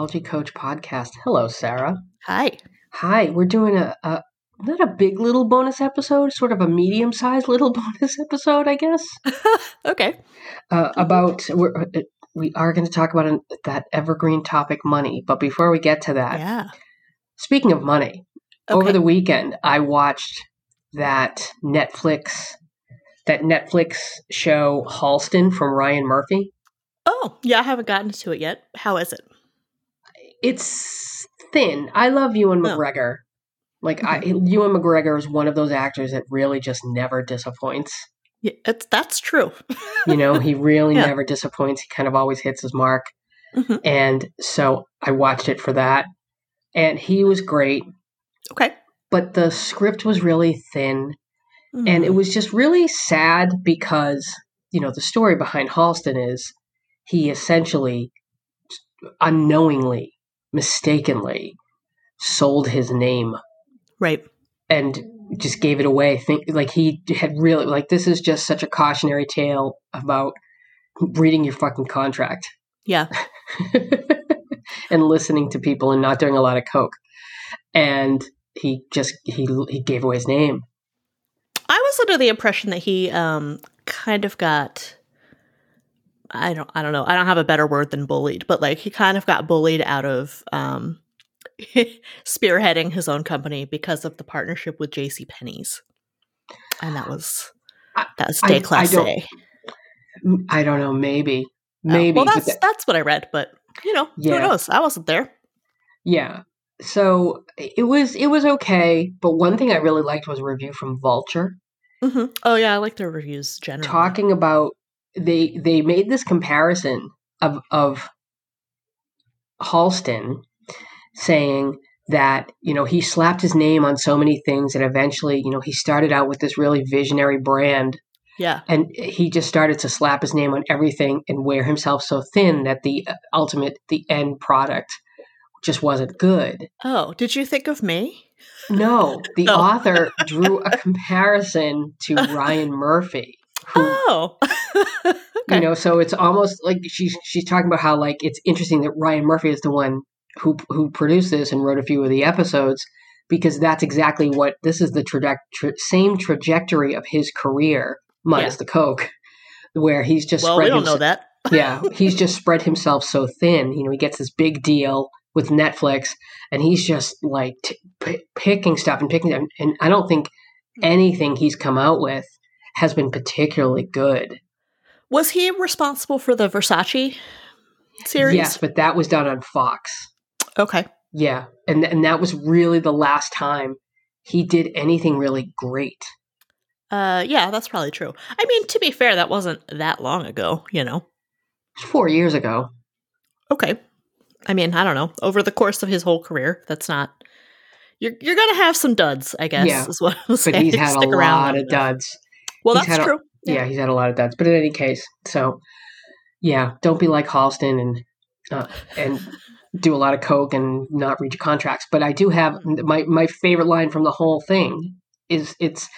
Psychology Coach podcast. Hello, Sarah. Hi. Hi, we're doing a, a not a big little bonus episode, sort of a medium sized little bonus episode, I guess. okay. Uh, about we're, uh, we are going to talk about an, that evergreen topic, money. But before we get to that, Yeah. speaking of money, over the weekend I watched that Netflix that Netflix show Halston from Ryan Murphy. Oh, yeah, I haven't gotten to it yet. How is it? It's thin. I love Ewan Oh. McGregor. Like I, Ewan McGregor is one of those actors that really just never disappoints. Yeah, it's that's true. You know, he really Yeah. never disappoints. He kind of always hits his mark. Mhm. And so I watched it for that, and he was great. Okay. But the script was really thin, and it Mm. was just really sad because you know the story behind Halston is he essentially unknowingly, mistakenly sold his name right. and just gave it away. Think like he had really like this is just such a cautionary tale about reading your fucking contract Yeah. and listening to people and not doing a lot of coke. And he just he he gave away his name. I was under the impression that he um kind of got I don't I don't know. I don't have a better word than bullied, but like he kind of got bullied out of um spearheading his own company because of the partnership with JC Penney's. And that was that was I- day I class don't-. I don't know, maybe. Oh, Maybe. well, that's that- that's what I read, but you know, Yeah. who knows? I wasn't there. yeah. So it was it was okay, but one thing I really liked was a review from Vulture. Mm-hmm. Oh yeah, I like their reviews generally. talking about they they made this comparison of of Halston saying that you know he slapped his name on so many things and eventually you know he started out with this really visionary brand Yeah. and he just started to slap his name on everything and wear himself so thin that the uh, ultimate the end product just wasn't good Oh, did you think of me? no the Oh. author drew a comparison to Ryan Murphy who Oh. okay. you know so it's almost like she's she's talking about how like it's interesting that ryan murphy is the one who who produced this and wrote a few of the episodes because that's exactly what this is the traje- tra- same trajectory of his career minus the coke where he's just well, spread we don't know himself- that. yeah he's just spread himself so thin you know he gets this big deal with netflix and he's just like t- p- picking stuff and picking and, and i don't think hmm. anything he's come out with has been particularly good Was he responsible for the Versace series? Yes, but that was done on Fox. Okay. Yeah, and and that was really the last time he did anything really great. Uh, yeah, that's probably true. I mean, to be fair, that wasn't that long ago. You know. Four years ago. Okay. I mean, I don't know. Over the course of his whole career, that's not. You're you're gonna have some duds, I guess. Yeah, is what I'm But saying. he's had a Stick around lot of duds. Well, he's that's had a- true. Yeah. Yeah. he's had a lot of duds. But in any case, so yeah, don't be like Halston and uh, and do a lot of coke and not read your contracts. But I do have my my favorite line from the whole thing is it's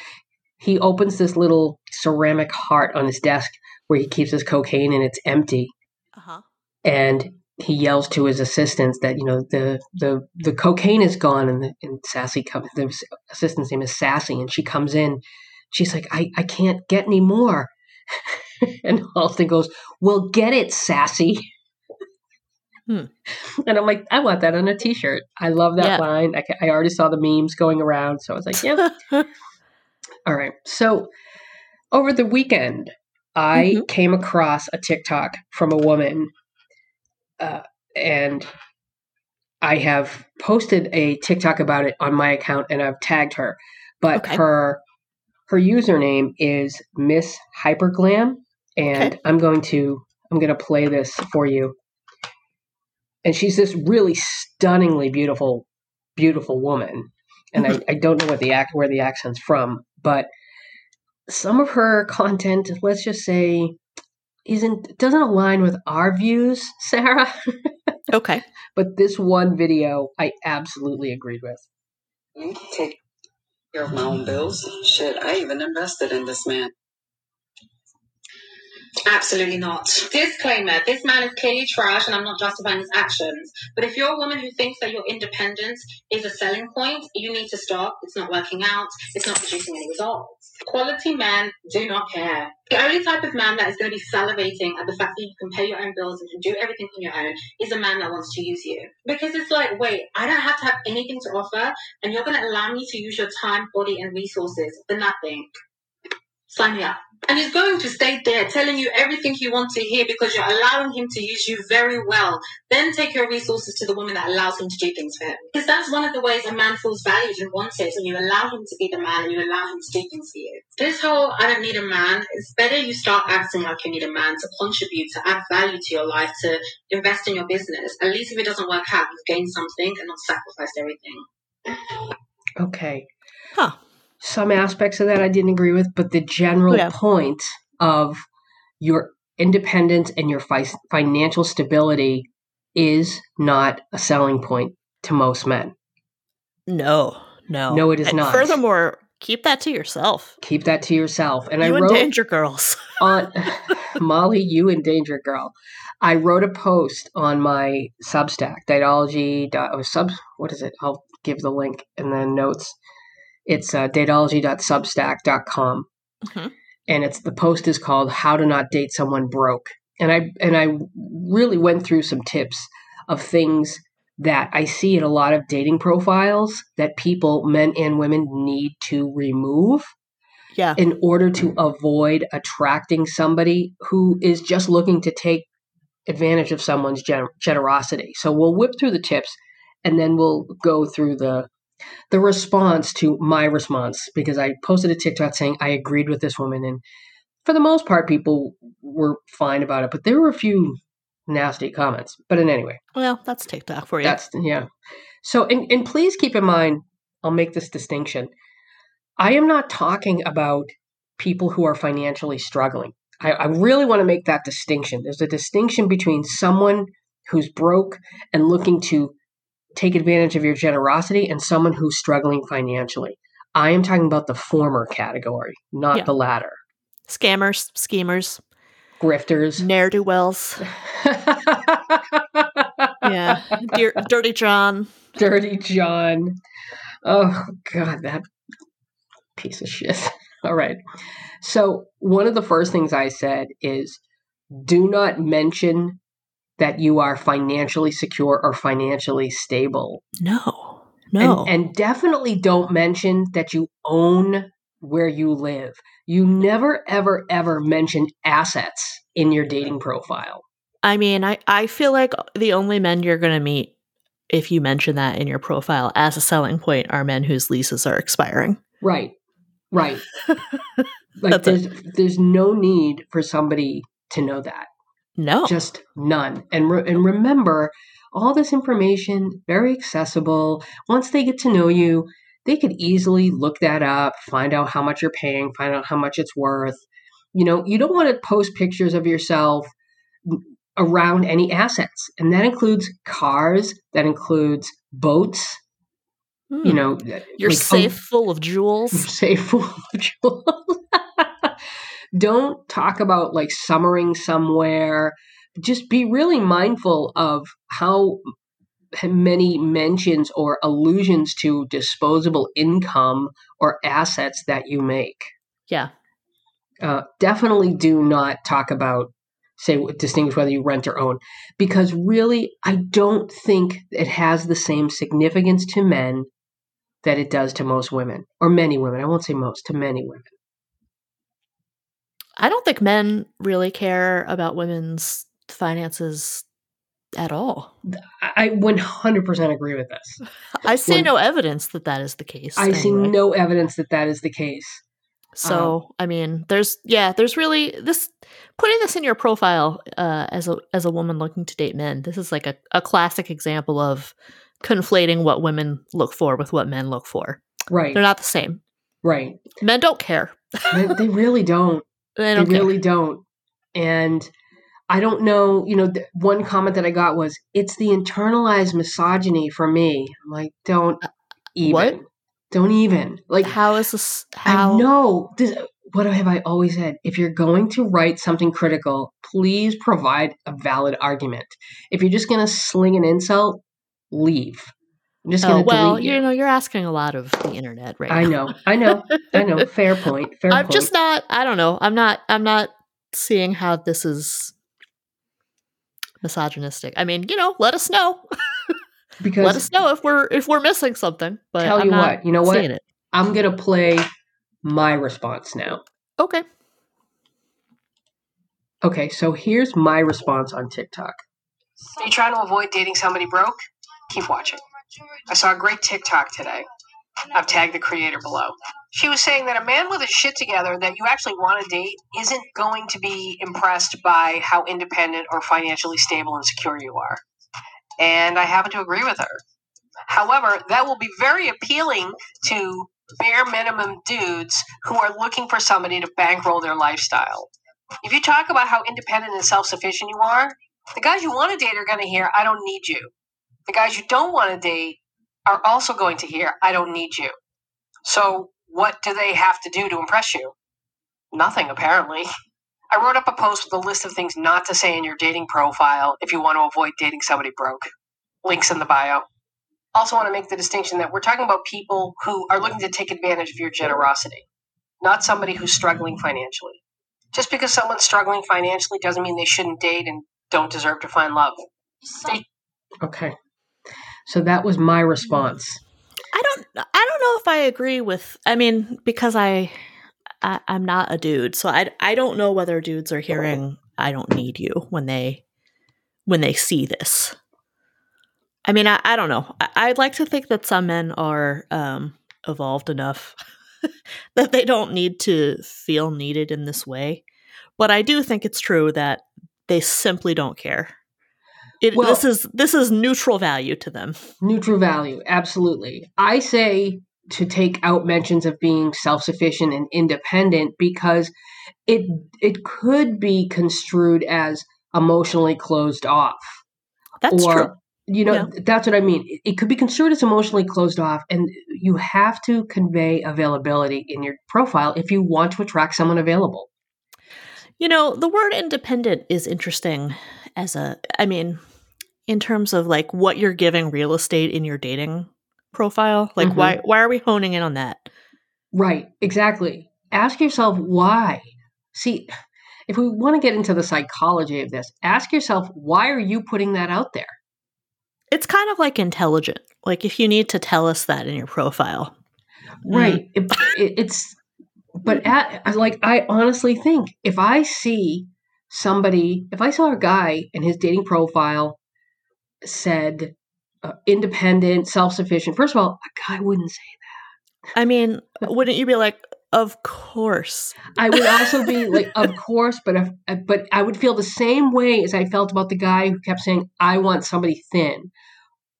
he opens this little ceramic heart on his desk where he keeps his cocaine and it's empty Uh huh. and he yells to his assistants that you know the the the cocaine is gone and, the, and sassy comes the assistant's name is sassy and she comes in she's like i i can't get any more and Halston goes well get it sassy Hmm. and i'm like i want that on a t-shirt i love that Yeah. line I, I already saw the memes going around so i was like yeah all right. So over the weekend, I Mhm. came across a TikTok from a woman, uh, and I have posted a TikTok about it on my account, and I've tagged her. But Okay. her her username is Miss Hyperglam, and Okay. I'm going to I'm going to play this for you. And she's this really stunningly beautiful, beautiful woman and I, mm-hmm. I don't know what the act where the accent's from, but some of her content, let's just say, isn't doesn't align with our views, Sarah. okay. but this one video I absolutely agreed with. take of my own bills. Shit, I even invested in this man. Absolutely not. Disclaimer this man is clearly trash and I'm not justifying his actions. But if you're a woman who thinks that your independence is a selling point, you need to stop. It's not working out, it's not producing any results. Quality men do not care. The only type of man that is going to be salivating at the fact that you can pay your own bills and can do everything on your own is a man that wants to use you. Because it's like, wait, I don't have to have anything to offer, and you're going to allow me to use your time, body, and resources for nothing. Sign me up. And he's going to stay there telling you everything you want to hear because you're allowing him to use you very well. Then take your resources to the woman that allows him to do things for him. Because that's one of the ways a man feels valued and wanted, and you allow him to be the man and you allow him to do things for you. This whole I don't need a man, it's better you start acting like you need a man to contribute, to add value to your life, to invest in your business. At least if it doesn't work out, you've gained something and not sacrificed everything. Okay. Huh. Some aspects of that I didn't agree with, but the general Yeah. point of your independence and your fi- financial stability is not a selling point to most men. No, no, No, it is And not. Furthermore, keep that to yourself. Keep that to yourself. And you I wrote endanger girls. on Molly, you in danger, girl. I wrote a post on my Substack, Datology. dot- Oh, sub. What is it? I'll give the link and then notes. It's uh, datology.substack.com, Mhm. and it's the post is called "How to Not Date Someone Broke," and I and I really went through some tips of things that I see in a lot of dating profiles that people, men and women, need to remove Yeah, in order to avoid attracting somebody who is just looking to take advantage of someone's gener- generosity. So we'll whip through the tips and then we'll go through the the response to my response because I posted a TikTok saying I agreed with this woman and for the most part people were fine about it, but there were a few nasty comments. But in anyway, well, that's TikTok for you. that's yeah. So and, and please keep in mind, I'll make this distinction. I am not talking about people who are financially struggling. I, I really want to make that distinction. There's a distinction between someone who's broke and looking to take advantage of your generosity and someone who's struggling financially. I am talking about the former category, not Yeah. the latter. Scammers, schemers, Grifters. ne'er do wells. Yeah, Dear, Dirty John. Dirty John. Oh God, that piece of shit. All right. So one of the first things I said is do not mention that you are financially secure or financially stable. No, no. And, and definitely don't mention that you own where you live. You never, ever, ever mention assets in your dating profile. I mean, I, I feel like the only men you're going to meet if you mention that in your profile as a selling point are men whose leases are expiring. Right. Right. like That's there's there's no need for somebody to know that. No. Just none. And re- and remember all this information very accessible. Once they get to know you, they could easily look that up, find out how much you're paying, find out how much it's worth. You know, you don't want to post pictures of yourself around any assets. And that includes cars, that includes boats, Hmm. you know, your like, safe full of jewels. Safe full of jewels. Don't talk about like summering somewhere. Just be really mindful of how many mentions or allusions to disposable income or assets that you make. Yeah. Uh, definitely do not talk about say distinguish whether you rent or own because really i don't think it has the same significance to men that it does to most women or many women i won't say most to many women I don't think men really care about women's finances at all. i I 100% agree with this I see no evidence that that is the case. i see no evidence that that is the case So I mean, there's yeah, there's really this putting this in your profile uh, as a as a woman looking to date men. This is like a, a classic example of conflating what women look for with what men look for. right They're not the same. right Men don't care. they, they really don't They They really don't. And I don't know, you know, th- one comment that I got was, it's the internalized misogyny for me. I'm like, don't even. Uh, what? Don't even. Like, How is this? How? I know. This, what have I always said? If you're going to write something critical, please provide a valid argument. If you're just going to sling an insult, leave. I'm just Oh, going to well, delete you you. know, you're asking a lot of the internet right I now. know, I know, I know. Fair point. Fair point. I'm point. just not. I don't know. I'm not. I'm not seeing how this is misogynistic. I mean, you know, let us know. because let us know if we're if we're missing something. But tell I'm you not what, you know what? it. I'm going to play my response now. Okay. Okay, so here's my response on TikTok. Are you trying to avoid dating somebody broke? Keep watching. I saw a great TikTok today. I've tagged the creator below. She was saying that a man with his shit together that you actually want to date isn't going to be impressed by how independent or financially stable and secure you are. And I happen to agree with her. However, that will be very appealing to bare minimum dudes who are looking for somebody to bankroll their lifestyle. If you talk about how independent and self sufficient you are, the guys you want to date are going to hear, I don't need you. The guys you don't want to date are also going to hear, I don't need you. So, what do they have to do to impress you? Nothing, apparently. I wrote up a post with a list of things not to say in your dating profile if you want to avoid dating somebody broke. Links in the bio. Also, want to make the distinction that we're talking about people who are looking to take advantage of your generosity, not somebody who's struggling financially. Just because someone's struggling financially doesn't mean they shouldn't date and don't deserve to find love. They Okay. So that was my response. I don't. I don't know if I agree with. I mean, because I, I I'm not a dude, so I I don't know whether dudes are hearing "I don't need you" when they when they see this. I mean, I, I don't know. I, I'd like to think that some men are um, evolved enough that they don't need to feel needed in this way, but I do think it's true that they simply don't care. It, Well- this is this is neutral value to them. Neutral value, absolutely. I say to take out mentions of being self-sufficient and independent because it it could be construed as emotionally closed off. That's or true. you know Yeah. that's what I mean. It- It could be construed as emotionally closed off and you have to convey availability in your profile if you want to attract someone available. You know, the word independent is interesting as a, I mean, in terms of like what you're giving real estate in your dating profile. Like, Mhm. why why are we honing in on that? Right, exactly. Ask yourself why. See, if we want to get into the psychology of this, ask yourself why are you putting that out there? It's kind of like intelligent. Like, if you need to tell us that in your profile, Right. It, it, it's, but at, like, I honestly think if I see somebody, if I saw a guy in his dating profile said uh, independent, self sufficient, first of all, a guy wouldn't say that. I mean, wouldn't you be like, of course? I would also be like, of course, but if, uh, but I would feel the same way as I felt about the guy who kept saying, "I want somebody thin,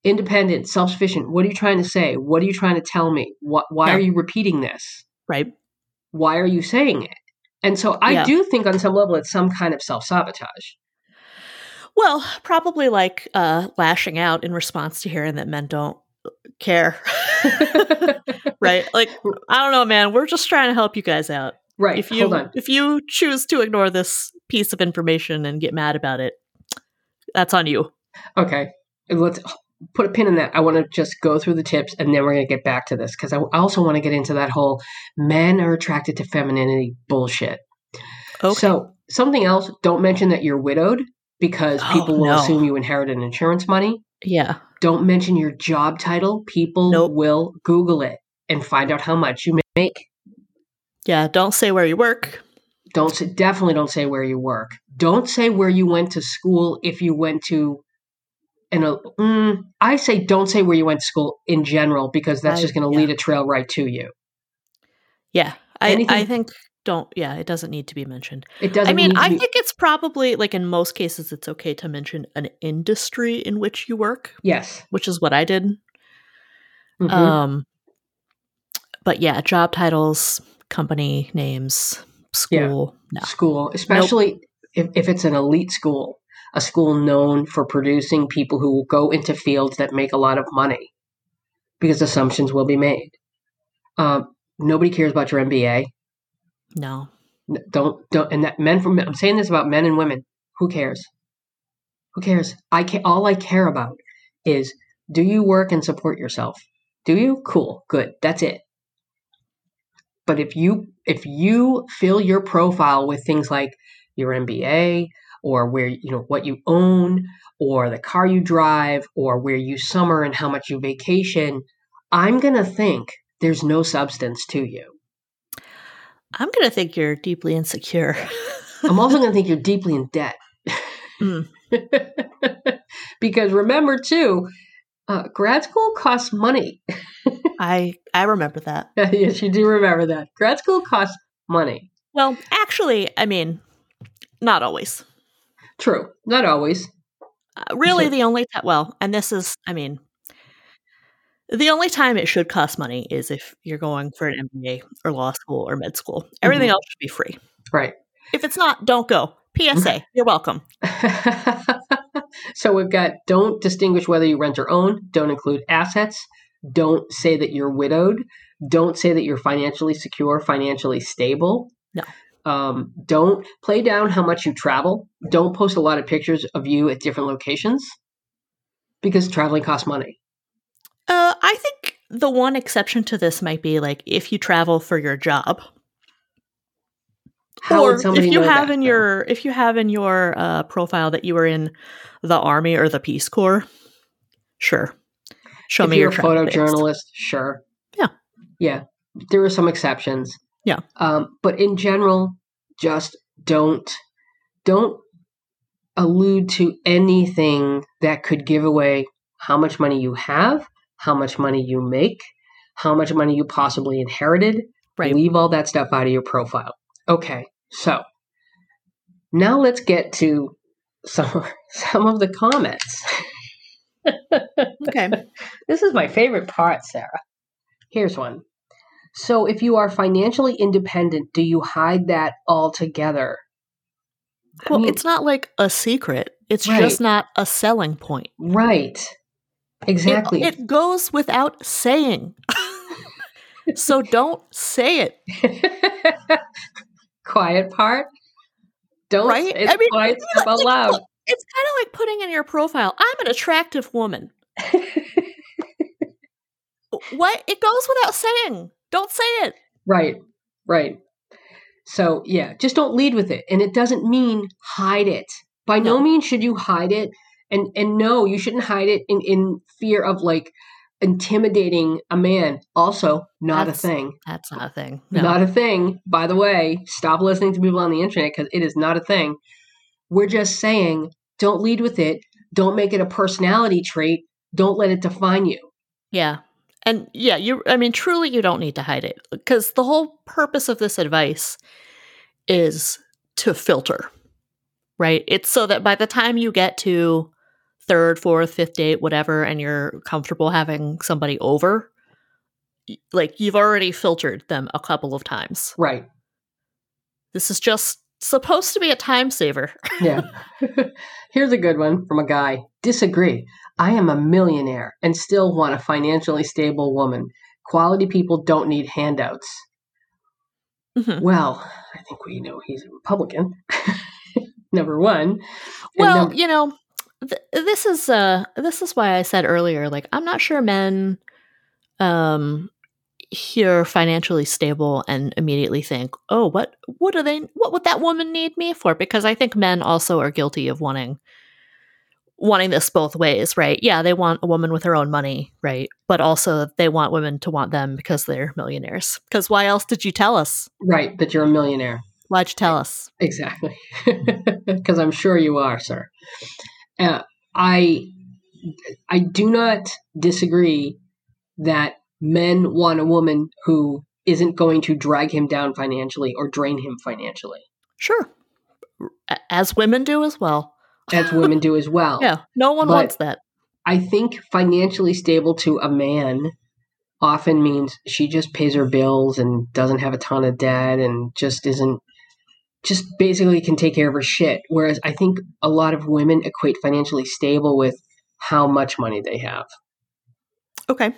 independent, self-sufficient." What are you trying to say? What are you trying to tell me? What? Why Yeah. are you repeating this? Right. Why are you saying it? And so I Yeah. do think on some level it's some kind of self-sabotage. Well, probably like uh, lashing out in response to hearing that men don't care. right. Like, I don't know, man. We're just trying to help you guys out. right. if you hold on. if you choose to ignore this piece of information and get mad about it, that's on you. Okay. Let's put a pin in that. I want to just go through the tips and then we're going to get back to this because I also want to get into that whole men are attracted to femininity bullshit. Okay. So something else, don't mention that you're widowed because Oh, people will no. assume you inherited insurance money. yeah. Don't mention your job title. People Nope. will Google it and find out how much you make. Yeah. Don't say where you work. Don't say, definitely don't say where you work. Don't say where you went to school if you went to an. uh, Mm, I say don't say where you went to school in general because that's I- just going to yeah. lead a trail right to you. Yeah. I, I think don't yeah, it doesn't need to be mentioned. It doesn't. I mean, I think it's probably like in most cases it's okay to mention an industry in which you work, yes. which is what I did. Mhm. Um but yeah, job titles, company names, school. No. school, especially if, if it's an elite school, a school known for producing people who will go into fields that make a lot of money because assumptions will be made. Um, nobody cares about your MBA. No. Don't don't and that men from I'm saying this about men and women. Who cares? Who cares? I ca- all I care about is do you work and support yourself? Do you? Cool. Good. That's it. But if you if you fill your profile with things like your MBA or where you know what you own or the car you drive or where you summer and how much you vacation, I'm going to think there's no substance to you. I'm going to think you're deeply insecure. I'm also going to think you're deeply in debt. Mm. because remember, too, uh, grad school costs money. I I remember that. yes, you do remember that. Grad school costs money. Well, actually, I mean, not always. True. Not always. Uh, really, So- the only time, well, and this is, I mean, the only time it should cost money is if you're going for an MBA or law school or med school. Everything else should be free. Right. If it's not, don't go. PSA, you're welcome. so we've got don't distinguish whether you rent or own, don't include assets, don't say that you're widowed, don't say that you're financially secure, financially stable. No. Um, don't play down how much you travel. Don't post a lot of pictures of you at different locations because traveling costs money. Uh, I think the one exception to this might be like if you travel for your job, How or if you have that, in though? your if you have in your uh, profile that you were in the army or the Peace Corps, sure, show if me you're your a travel pics. photojournalist, sure. Yeah. Yeah. There are some exceptions. Yeah. Um, but in general, just don't don't allude to anything that could give away how much money you have, how much money you make, how much money you possibly inherited. Right. Leave all that stuff out of your profile. Okay. So now let's get to some some of the comments. Okay. This is my favorite part, Sarah. Here's one. So, if you are financially independent, do you hide that altogether? I Well, mean, it's not like a secret. It's Right. just not a selling point. right. It- Exactly. It, goes without saying. so don't say it. quiet part. Don't. Right? It's I mean, quiet stuff out like, loud. It's kind of like putting in your profile, I'm an attractive woman. What? It goes without saying. Don't say it. Right, right. So yeah, just don't lead with it, and it doesn't mean hide it. By no, No. means should you hide it, and and no, you shouldn't hide it in in fear of like intimidating a man. Also, not That's- a thing. That's not a thing. No. Not a thing. By the way, stop listening to people on the internet because it is not a thing. We're just saying, don't lead with it. Don't make it a personality trait. Don't let it define you. yeah. And yeah, you I mean truly you don't need to hide it because the whole purpose of this advice is to filter. Right? It's so that by the time you get to third, fourth, fifth date, whatever and you're comfortable having somebody over, like you've already filtered them a couple of times. Right. This is just supposed to be a time saver. Yeah. Here's a good one from a guy. Disagree. I am a millionaire and still want a financially stable woman. Quality people don't need handouts. Mhm. Well, I think we know he's a Republican. Number one. Well, number- you know, th- this is uh this is why I said earlier like I'm not sure men um hear financially stable and immediately think, "Oh, what what do they what would that woman need me for?" Because I think men also are guilty of wanting wanting this both ways, right? Yeah, they want a woman with her own money, right? But also they want women to want them because they're millionaires. Because why else did you tell us? right, that you're a millionaire. Why'd you tell us? Exactly. Because I'm sure you are, sir. Uh, I I do not disagree that men want a woman who isn't going to drag him down financially or drain him financially, Sure. As women do as well. as women do as well. Yeah, no one But- wants that. I think financially stable to a man often means she just pays her bills and doesn't have a ton of debt and just isn't just basically can take care of her shit. Whereas I think a lot of women equate financially stable with how much money they have. Okay.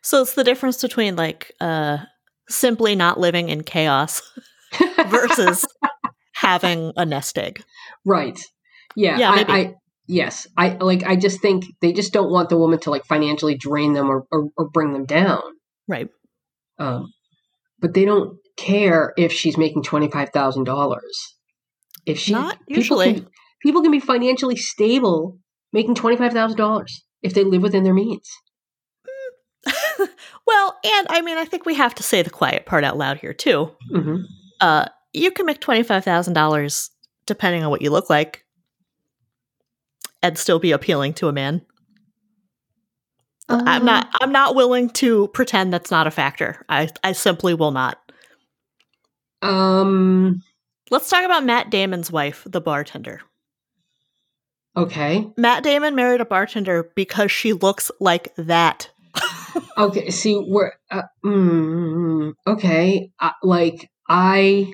So it's the difference between like uh simply not living in chaos versus having a nest egg. Right. Yeah. Yeah, I. I yes. I like I just think they just don't want the woman to like financially drain them or, or, or bring them down. Right. Um but they don't care if she's making twenty five thousand dollars. If she Not people usually. can, people can be financially stable making twenty five thousand dollars if they live within their means. well, and I mean, I think we have to say the quiet part out loud here too. hmm Uh, you can make twenty five thousand dollars depending on what you look like, and still be appealing to a man. I'm not. I'm not willing to pretend that's not a factor. I I simply will not. Um. Let's talk about Matt Damon's wife, the bartender. Okay. Matt Damon married a bartender because she looks like that. Okay. See, we're uh, mm, okay. Uh, like I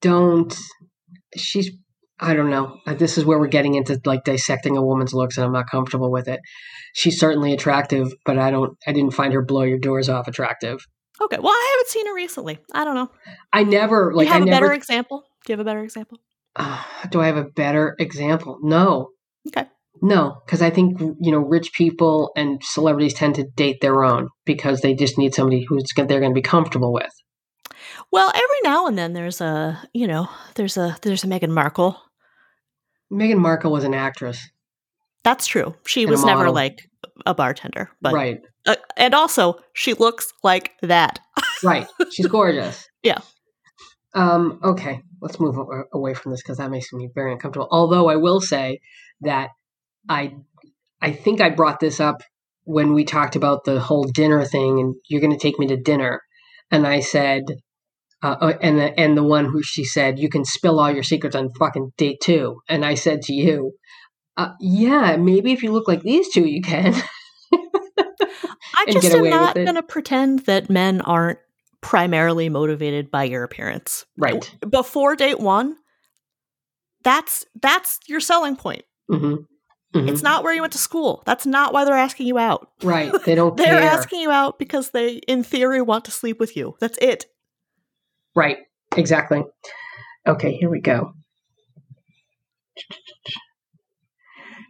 don't. She's. I don't know. Uh, This is where we're getting into like dissecting a woman's looks, and I'm not comfortable with it. She's certainly attractive, but I don't. I didn't find her blow your doors off attractive. Okay, well, I haven't seen her recently. I don't know. I never Do like. you have I a never. better example? Do you have a better example? Uh, do I have a better example? No. Okay. No, because I think you know rich people and celebrities tend to date their own because they just need somebody who's they're going to be comfortable with. Well, every now and then there's a, you know, there's a there's a Meghan Markle. Meghan Markle was an actress, That's true. She was never like a bartender, but right? Uh, and also she looks like that. Right. She's gorgeous. Yeah. Um. Okay. Let's move away from this because that makes me very uncomfortable. Although I will say that I, I think I brought this up when we talked about the whole dinner thing, and you're going to take me to dinner, and I said, uh, uh, and the and the one who she said you can spill all your secrets on fucking date two, and I said to you, uh, yeah, maybe if you look like these two, you can. I just am not going to pretend that men aren't primarily motivated by your appearance. right. Before date 1, that's that's your selling point. hmm hmm It's not where you went to school. That's not why they're asking you out. right. They don't They're care. asking you out because they in theory want to sleep with you. That's it. Right. Exactly. Okay, here we go.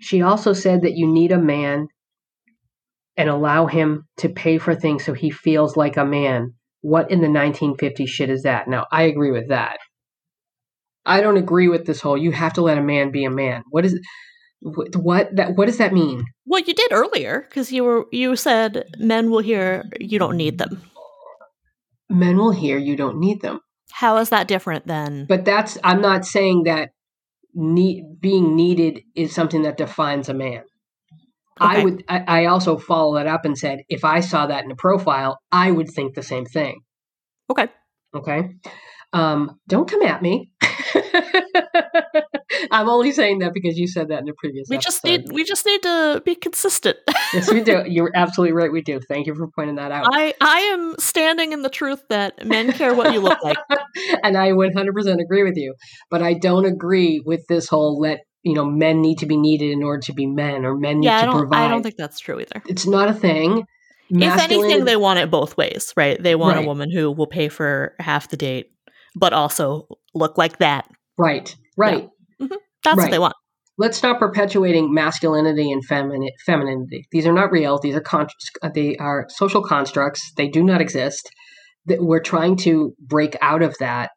She also said that you need a man and allow him to pay for things so he feels like a man. What in the 1950s shit is that? Now, I agree with that. I don't agree with this whole you have to let a man be a man. What is what, what that what does that mean? Well, you did earlier because you were you said men will hear you don't need them. Men will hear you don't need them. How is that different then? But that's I'm not saying that need, being needed is something that defines a man. I would. I, I also follow that up and said, if I saw that in a profile, I would think the same thing. Okay. Okay. Um, don't come at me. I'm only saying that because you said that in a previous. We just need we just need to be consistent. Yes, we do. You're absolutely right. We do. Thank you for pointing that out. I I am standing in the truth that men care what you look like. and I 100% agree with you. But I don't agree with this whole let you know men need to be needed in order to be men or men need Yeah, I to provide. I don't think that's true either. it's not a thing. If anything, they want it both ways, right? They want Right. a woman who will pay for half the date, but also look like that. right, right. Mm-hmm. That's what they want. let's stop perpetuating masculinity and femini- femininity. These are not real. These are con- they are social constructs. They do not exist. We're trying to break out of that.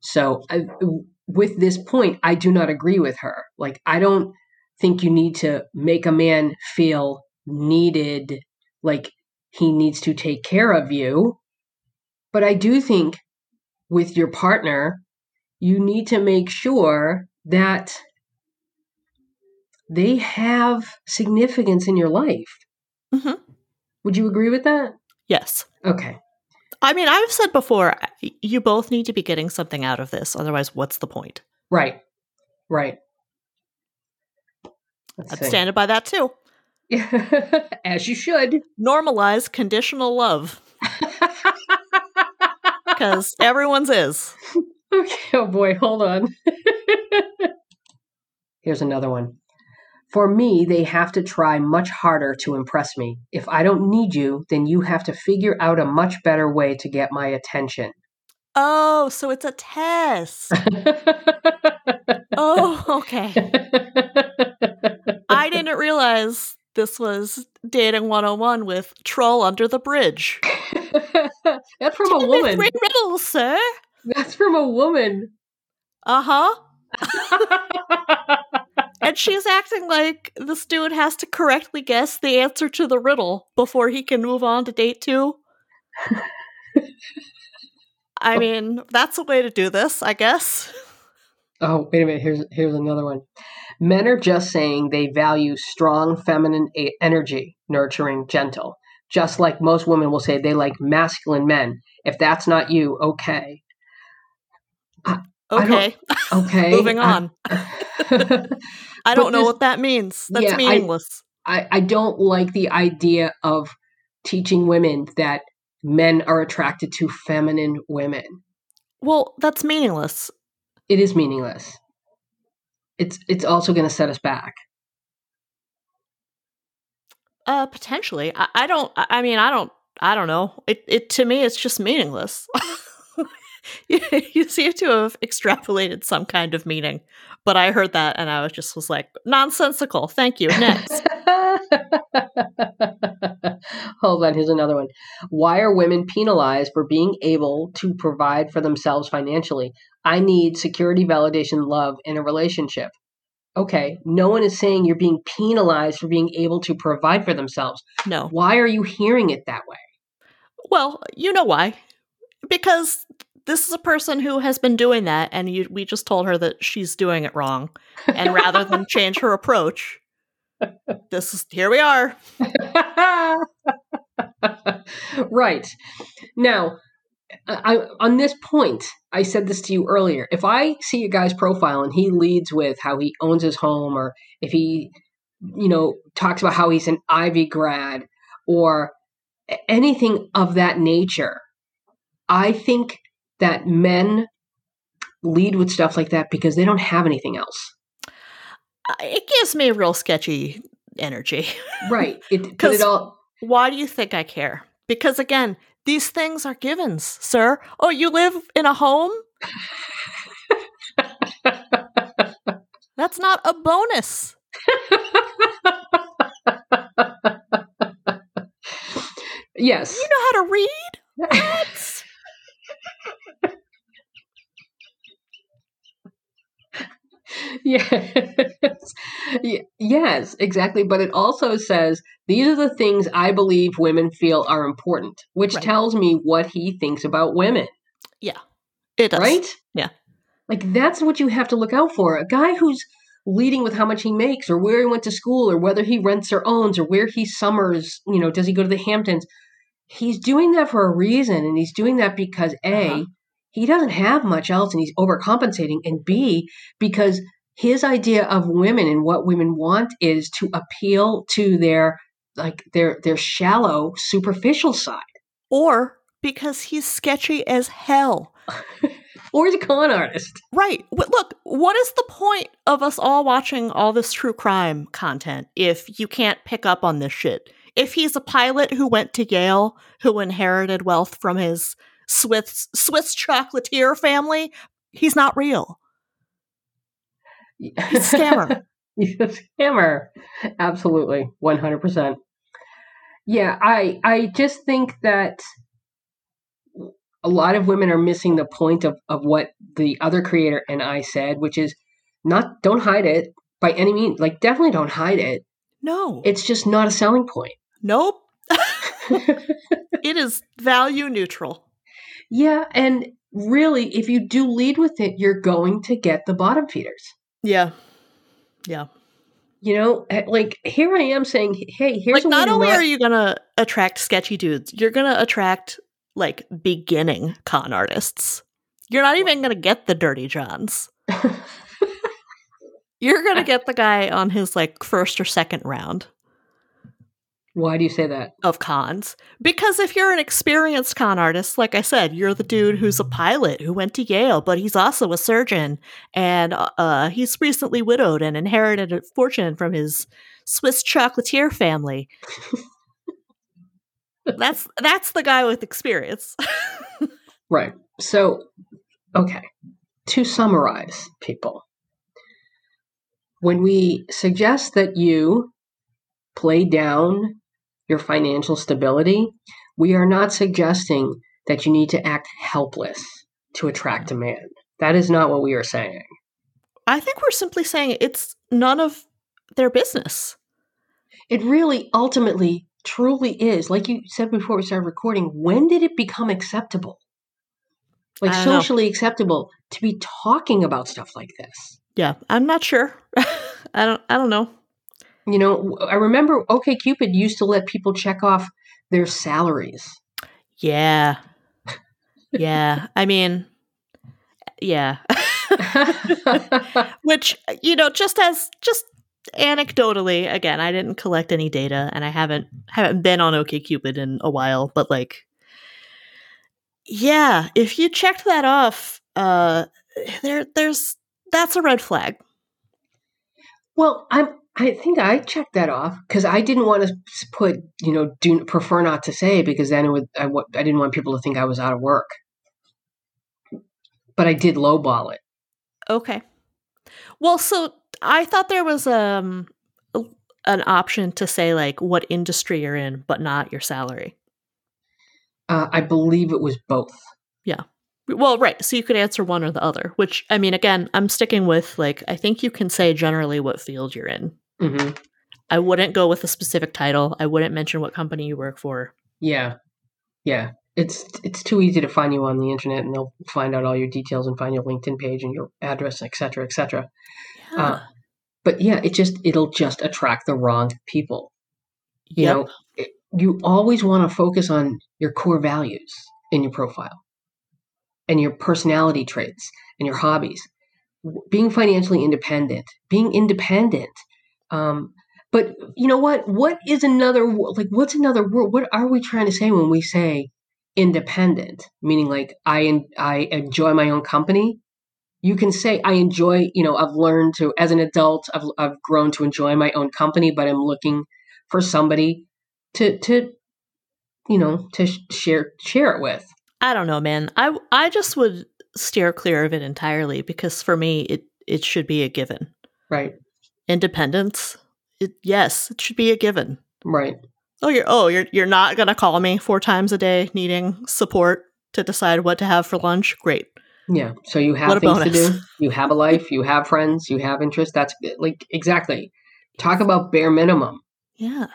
So, I, with this point, I do not agree with her. Like, I don't think you need to make a man feel needed, like he needs to take care of you. But I do think with your partner, you need to make sure that they have significance in your life. Mhm. Would you agree with that? Yes. Okay. I mean, I've said before, uh, you both need to be getting something out of this. Otherwise, what's the point? Right. Right. See. standed by that too. As you should. Normalize conditional love because everyone's is. Okay, oh boy, hold on. Here's another one. For me, they have to try much harder to impress me. If I don't need you, then you have to figure out a much better way to get my attention. Oh, so it's a test. oh, okay. I didn't realize this was dating 101 with Troll Under the Bridge. That's from a woman. Three riddles, sir. That's from a woman. Uh huh. And she's acting like this dude has to correctly guess the answer to the riddle before he can move on to date two. I oh. mean, that's a way to do this, I guess. oh, wait a minute. Here's here's another one. Men are just saying they value strong feminine a- energy, nurturing, gentle. Just like most women will say they like masculine men. If that's not you, okay. I Okay, Okay. moving on. I, I don't know this- what that means. That's Yeah, meaningless. I, I don't like the idea of teaching women that men are attracted to feminine women. well, that's meaningless. It is meaningless. It's it's also going to set us back. Uh, potentially. I, I don't. I I mean, I don't. I don't know. It. It to me, it's just meaningless. you, seem to have extrapolated some kind of meaning, but I heard that and I was just was like nonsensical. Thank you. Next. Hold on, here's another one. Why are women penalized for being able to provide for themselves financially? I need security, validation, love in a relationship. Okay, no one is saying you're being penalized for being able to provide for themselves. no. Why are you hearing it that way? Well, you know why? Because this is a person who has been doing that, and you, we just told her that she's doing it wrong. And rather than change her approach, this is here we are. right. Now, I, on this point, I said this to you earlier. If I see a guy's profile and he leads with how he owns his home, or if he, you know, talks about how he's an Ivy grad, or anything of that nature, I think that men lead with stuff like that because they don't have anything else. Uh, It gives me a real sketchy energy. Right. It, but it all. Why do you think I care? Because again, these things are givens, sir. Oh, you live in a home? That's not a bonus. Yes. You know how to read? What? Yes. Yes, exactly. But it also says these are the things I believe women feel are important, which Right. tells me what he thinks about women, Yeah, It does. right? Yeah. Like that's what you have to look out for. A guy who's leading with how much he makes or where he went to school or whether he rents or owns or where he summers, you know, does he go to the Hamptons? He's doing that for a reason and he's doing that because A, Uh-huh. he doesn't have much else and he's overcompensating and B, because his idea of women and what women want is to appeal to their like their their shallow superficial side Or because he's sketchy as hell. or he's a con artist Right. Look, what is the point of us all watching all this true crime content if you can't pick up on this shit? If he's a pilot who went to Yale, who inherited wealth from his Swiss Swiss chocolatier family, he's not real. He's a scammer. he's a scammer absolutely 100% yeah i i just think that a lot of women are missing the point of of what the other creator and i said which is not don't hide it by any means like definitely don't hide it No. it's just not a selling point nope. it is value neutral. yeah and really if you do lead with it you're going to get the bottom feeders Yeah. Yeah. you know eh, like here i am saying hey here's like not only not- are you gonna attract sketchy dudes, you're gonna attract like beginning con artists. You're not even gonna get the dirty johns. You're gonna get the guy on his like first or second round why do you say that of cons. Because if you're an experienced con artist, like I said, you're the dude who's a pilot who went to Yale, but he's also a surgeon, and uh, he's recently widowed and inherited a fortune from his Swiss chocolatier family. that's that's the guy with experience. Right. So, okay. To summarize, people, when we suggest that you play down your financial stability, we are not suggesting that you need to act helpless to attract a man. That is not what we are saying. I think we're simply saying it's none of their business. It really ultimately truly is. Like you said before we started recording, when did it become acceptable? Like don't know. socially acceptable to be talking about stuff like this. Yeah, I'm not sure. I don't I don't know. You know, I remember OK Cupid used to let people check off their salaries. Yeah. Yeah. I mean yeah. Which, you know, just as just anecdotally, again, I didn't collect any data and I haven't haven't been on OK Cupid in a while, but like yeah, if you checked that off, uh there there's that's a red flag. well, I'm. I think I checked that off because I didn't want to put, you know, do prefer not to say because then it would. I, I didn't want people to think I was out of work. But I did lowball it. Okay. Well, so I thought there was um an option to say like what industry you're in, but not your salary. Uh, I believe it was both. Yeah. Well, right. So you could answer one or the other, which I mean, again, I'm sticking with like, I think you can say generally what field you're in. Hmm I wouldn't go with a specific title. I wouldn't mention what company you work for. Yeah, yeah. It's it's too easy to find you on the internet, and they'll find out all your details and find your LinkedIn page and your address, et cetera, et cetera. Yeah. Uh, But yeah, it just it'll just attract the wrong people. You Yep. know, it, you always want to focus on your core values in your profile, and your personality traits and your hobbies. Being financially independent, being independent. Um, but you know what? What is another like? What's another word? What are we trying to say when we say independent? Meaning, like I I enjoy my own company. You can say I enjoy. You know, I've learned to as an adult. I've I've grown to enjoy my own company, but I'm looking for somebody to to you know to sh- share share it with. I don't know, man. I I just would steer clear of it entirely because for me, it it should be a given. Right. Independence, it, yes, it should be a given. Right. Oh, you're oh you're you're not gonna call me four times a day needing support to decide what to have for lunch. Great. Yeah. So you have things to do. You have a life. You have friends. You have interests. That's like exactly. Talk about bare minimum. Yeah,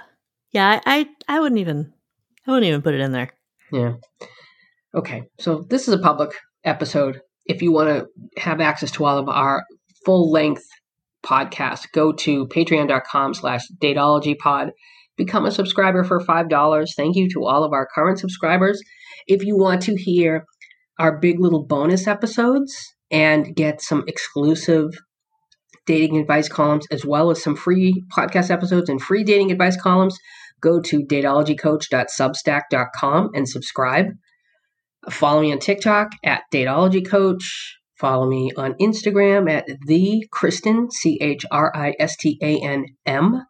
yeah. I I, I wouldn't even I wouldn't even put it in there. Yeah. Okay. So this is a public episode. If you want to have access to all of our full length podcasts, go to patreon.com slash datologypod. Become a subscriber for $5. Thank you to all of our current subscribers. If you want to hear our big little bonus episodes and get some exclusive dating advice columns as well as some free podcast episodes and free dating advice columns, go to datologycoach.substack.com and subscribe. Follow me on TikTok at datologycoach. Follow me on Instagram at the Christan C H R I S T A N M.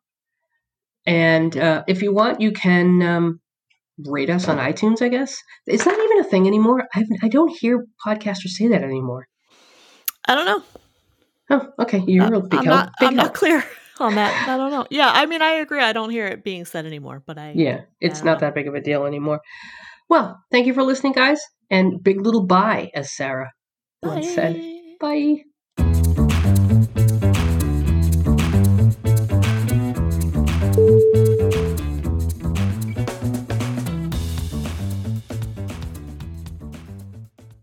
And uh, if you want, you can um, rate us on iTunes. I guess it's not even a thing anymore. I've, I don't hear podcasters say that anymore. I don't know. Oh, okay. You're Uh, a big I'm help. not big I'm not clear on that. I don't know. Yeah, I mean I agree. I don't hear it being said anymore, but I Yeah, it's don't not know. that big of a deal anymore. Well, thank you for listening, guys, and big little bye, as Sarah once said. Bye. Bye.